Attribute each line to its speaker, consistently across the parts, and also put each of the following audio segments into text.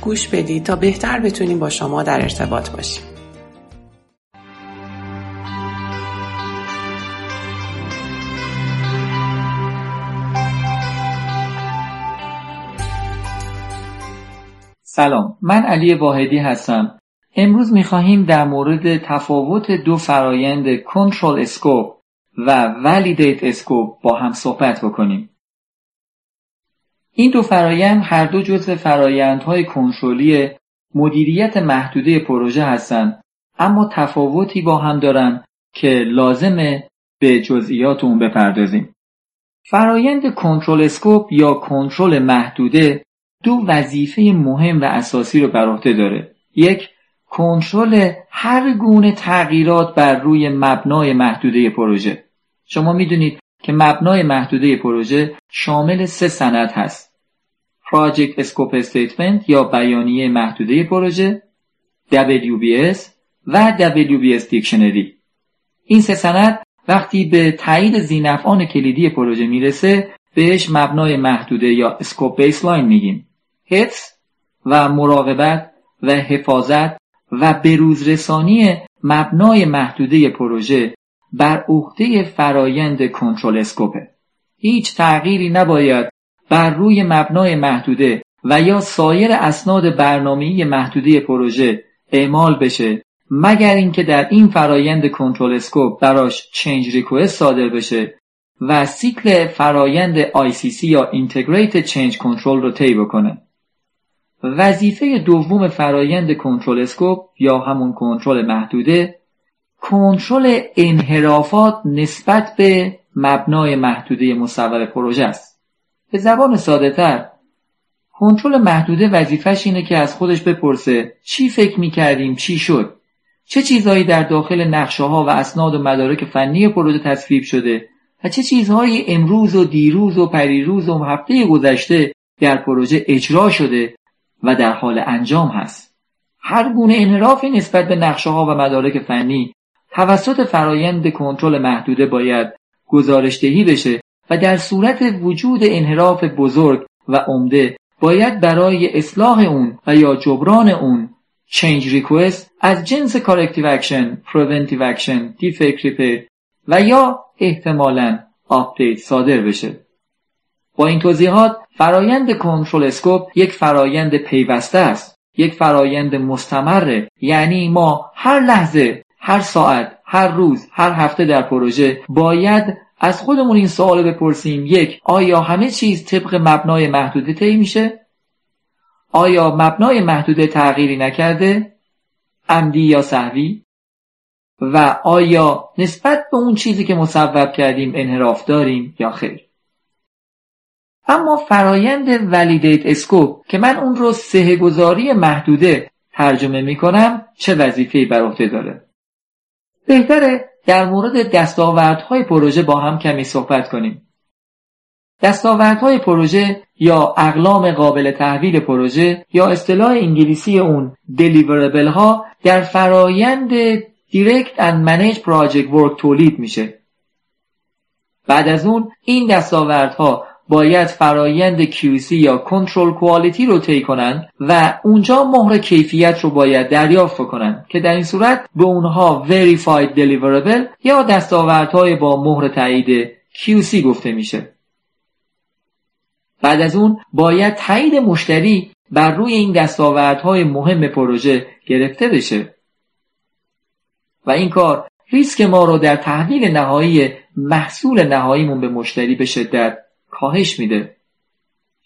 Speaker 1: گوش بدید تا بهتر بتونیم با شما در ارتباط باشیم.
Speaker 2: سلام من علی واحدی هستم امروز می‌خواهیم در مورد تفاوت دو فرایند control scope و validate scope با هم صحبت بکنیم این دو فرایند هر دو جزو فرایندهای کنترلی مدیریت محدوده پروژه هستند اما تفاوتی با هم دارند که لازمه به جزئیات اون بپردازیم. فرایند کنترل اسکوپ یا کنترل محدوده دو وظیفه مهم و اساسی رو بر عهده داره. یک کنترل هر گونه تغییرات بر روی مبنای محدوده پروژه. شما می‌دونید که مبنای محدوده پروژه شامل سه سند هست Project Scope Statement یا بیانیه محدوده پروژه WBS و WBS Dictionary. این سه سند وقتی به تایید زینفعان کلیدی پروژه می‌رسه بهش مبنای محدوده یا اسکوپ بیسلاین میگیم. حفظ و مراقبت و حفاظت و بروزرسانی مبنای محدوده پروژه بر عهده فرایند کنترل اسکوپه. هیچ تغییری نباید بر روی مبنای محدوده و یا سایر اسناد برنامه‌ای محدوده پروژه اعمال بشه مگر اینکه در این فرایند کنترل اسکوپ براش چنج ریکوست صادر بشه و سیکل فرایند ICC یا Integrated Change Control رو طی بکنه. وظیفه دوم فرایند کنترل اسکوپ یا همون کنترل محدوده کنترل انحرافات نسبت به مبنای محدوده مصور پروژه است. به زبان ساده تر کنترل محدوده وظیفش اینه که از خودش بپرسه چی فکر می‌کردیم؟ چی شد؟ چه چیزهایی در داخل نقشه ها و اسناد و مدارک فنی پروژه تصویب شده؟ و چه چیزهایی امروز و دیروز و پریروز و هفته گذشته در پروژه اجرا شده و در حال انجام هست؟ هر گونه انحرافی نسبت به نقشه ها و مدارک فنی توسط فرایند کنترل محدوده باید گزارشدهی بشه و در صورت وجود انحراف بزرگ و عمده باید برای اصلاح اون و یا جبران اون change request از جنس corrective action, preventive action, defect repair و یا احتمالا update صادر بشه. با این توضیحات فرایند control scope یک فرایند پیوسته است. یک فرایند مستمره یعنی ما هر لحظه هر ساعت هر روز هر هفته در پروژه باید از خودمون این سوال بپرسیم. یک آیا همه چیز طبق مبنای محدوده طی میشه؟ آیا مبنای محدوده تغییری نکرده؟ عمدی یا سهوی؟ و آیا نسبت به اون چیزی که مصوب کردیم انحراف داریم یا خیر؟ اما فرایند ولیدیت اسکوپ که من اون رو سهگذاری محدوده ترجمه می کنم چه وظیفه‌ای بر عهده داره؟ بهتره در مورد دستاوردهای پروژه با هم کمی صحبت کنیم. دستاوردهای پروژه یا اقلام قابل تحویل پروژه یا اصطلاح انگلیسی اون دلیوربل ها در فرایند Direct and Manage Project Work تولید میشه. بعد از اون این دستاوردها باید فرایند QC یا کنترل کوالیتی رو طی کنند و اونجا مهر کیفیت رو باید دریافت کنند که در این صورت به اونها Verified Deliverable یا دستاوردهای با مهر تایید QC گفته میشه. بعد از اون باید تایید مشتری بر روی این دستاوردهای مهم پروژه گرفته بشه. و این کار ریسک ما رو در تحویل نهایی محصول نهاییمون به مشتری به شدت کاهش میده.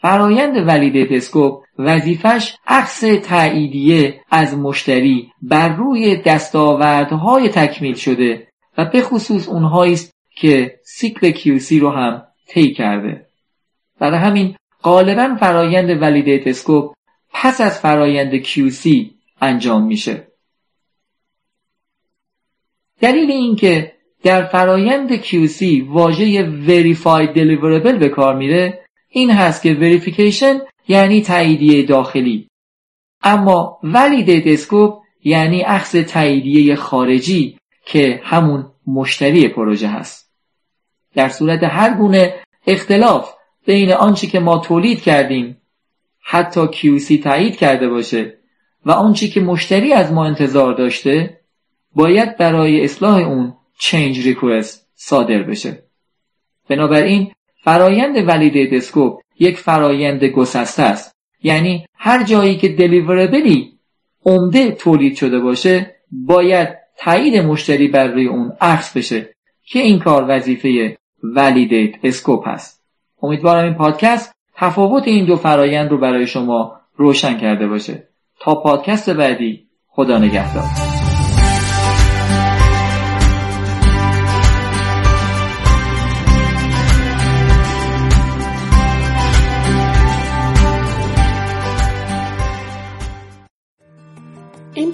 Speaker 2: فرایند validate scope وظیفش اخذ تاییدیه از مشتری بر روی دستاوردهای تکمیل شده و به خصوص اونهایی است که سیکل QC رو هم طی کرده. برای همین غالبا فرایند validate scope پس از فرایند QC انجام میشه. دلیل اینکه در فرایند QC واژه Verified Deliverable به کار میره این هست که Verification یعنی تاییدیه داخلی. اما Validate Scope یعنی اخذ تاییدیه خارجی که همون مشتری پروژه هست. در صورت هر گونه اختلاف بین آنچه که ما تولید کردیم حتی QC تایید کرده باشه و آنچه که مشتری از ما انتظار داشته باید برای اصلاح اون change request صادر بشه. بنابراین فرایند ولیدیت اسکوپ یک فرایند گسسته است. یعنی هر جایی که دلیوربلی عمده تولید شده باشه باید تایید مشتری بر روی اون عکس بشه که این کار وظیفه ولیدیت اسکوپ هست. امیدوارم این پادکست تفاوت این دو فرایند رو برای شما روشن کرده باشه. تا پادکست بعدی خدا نگهدار.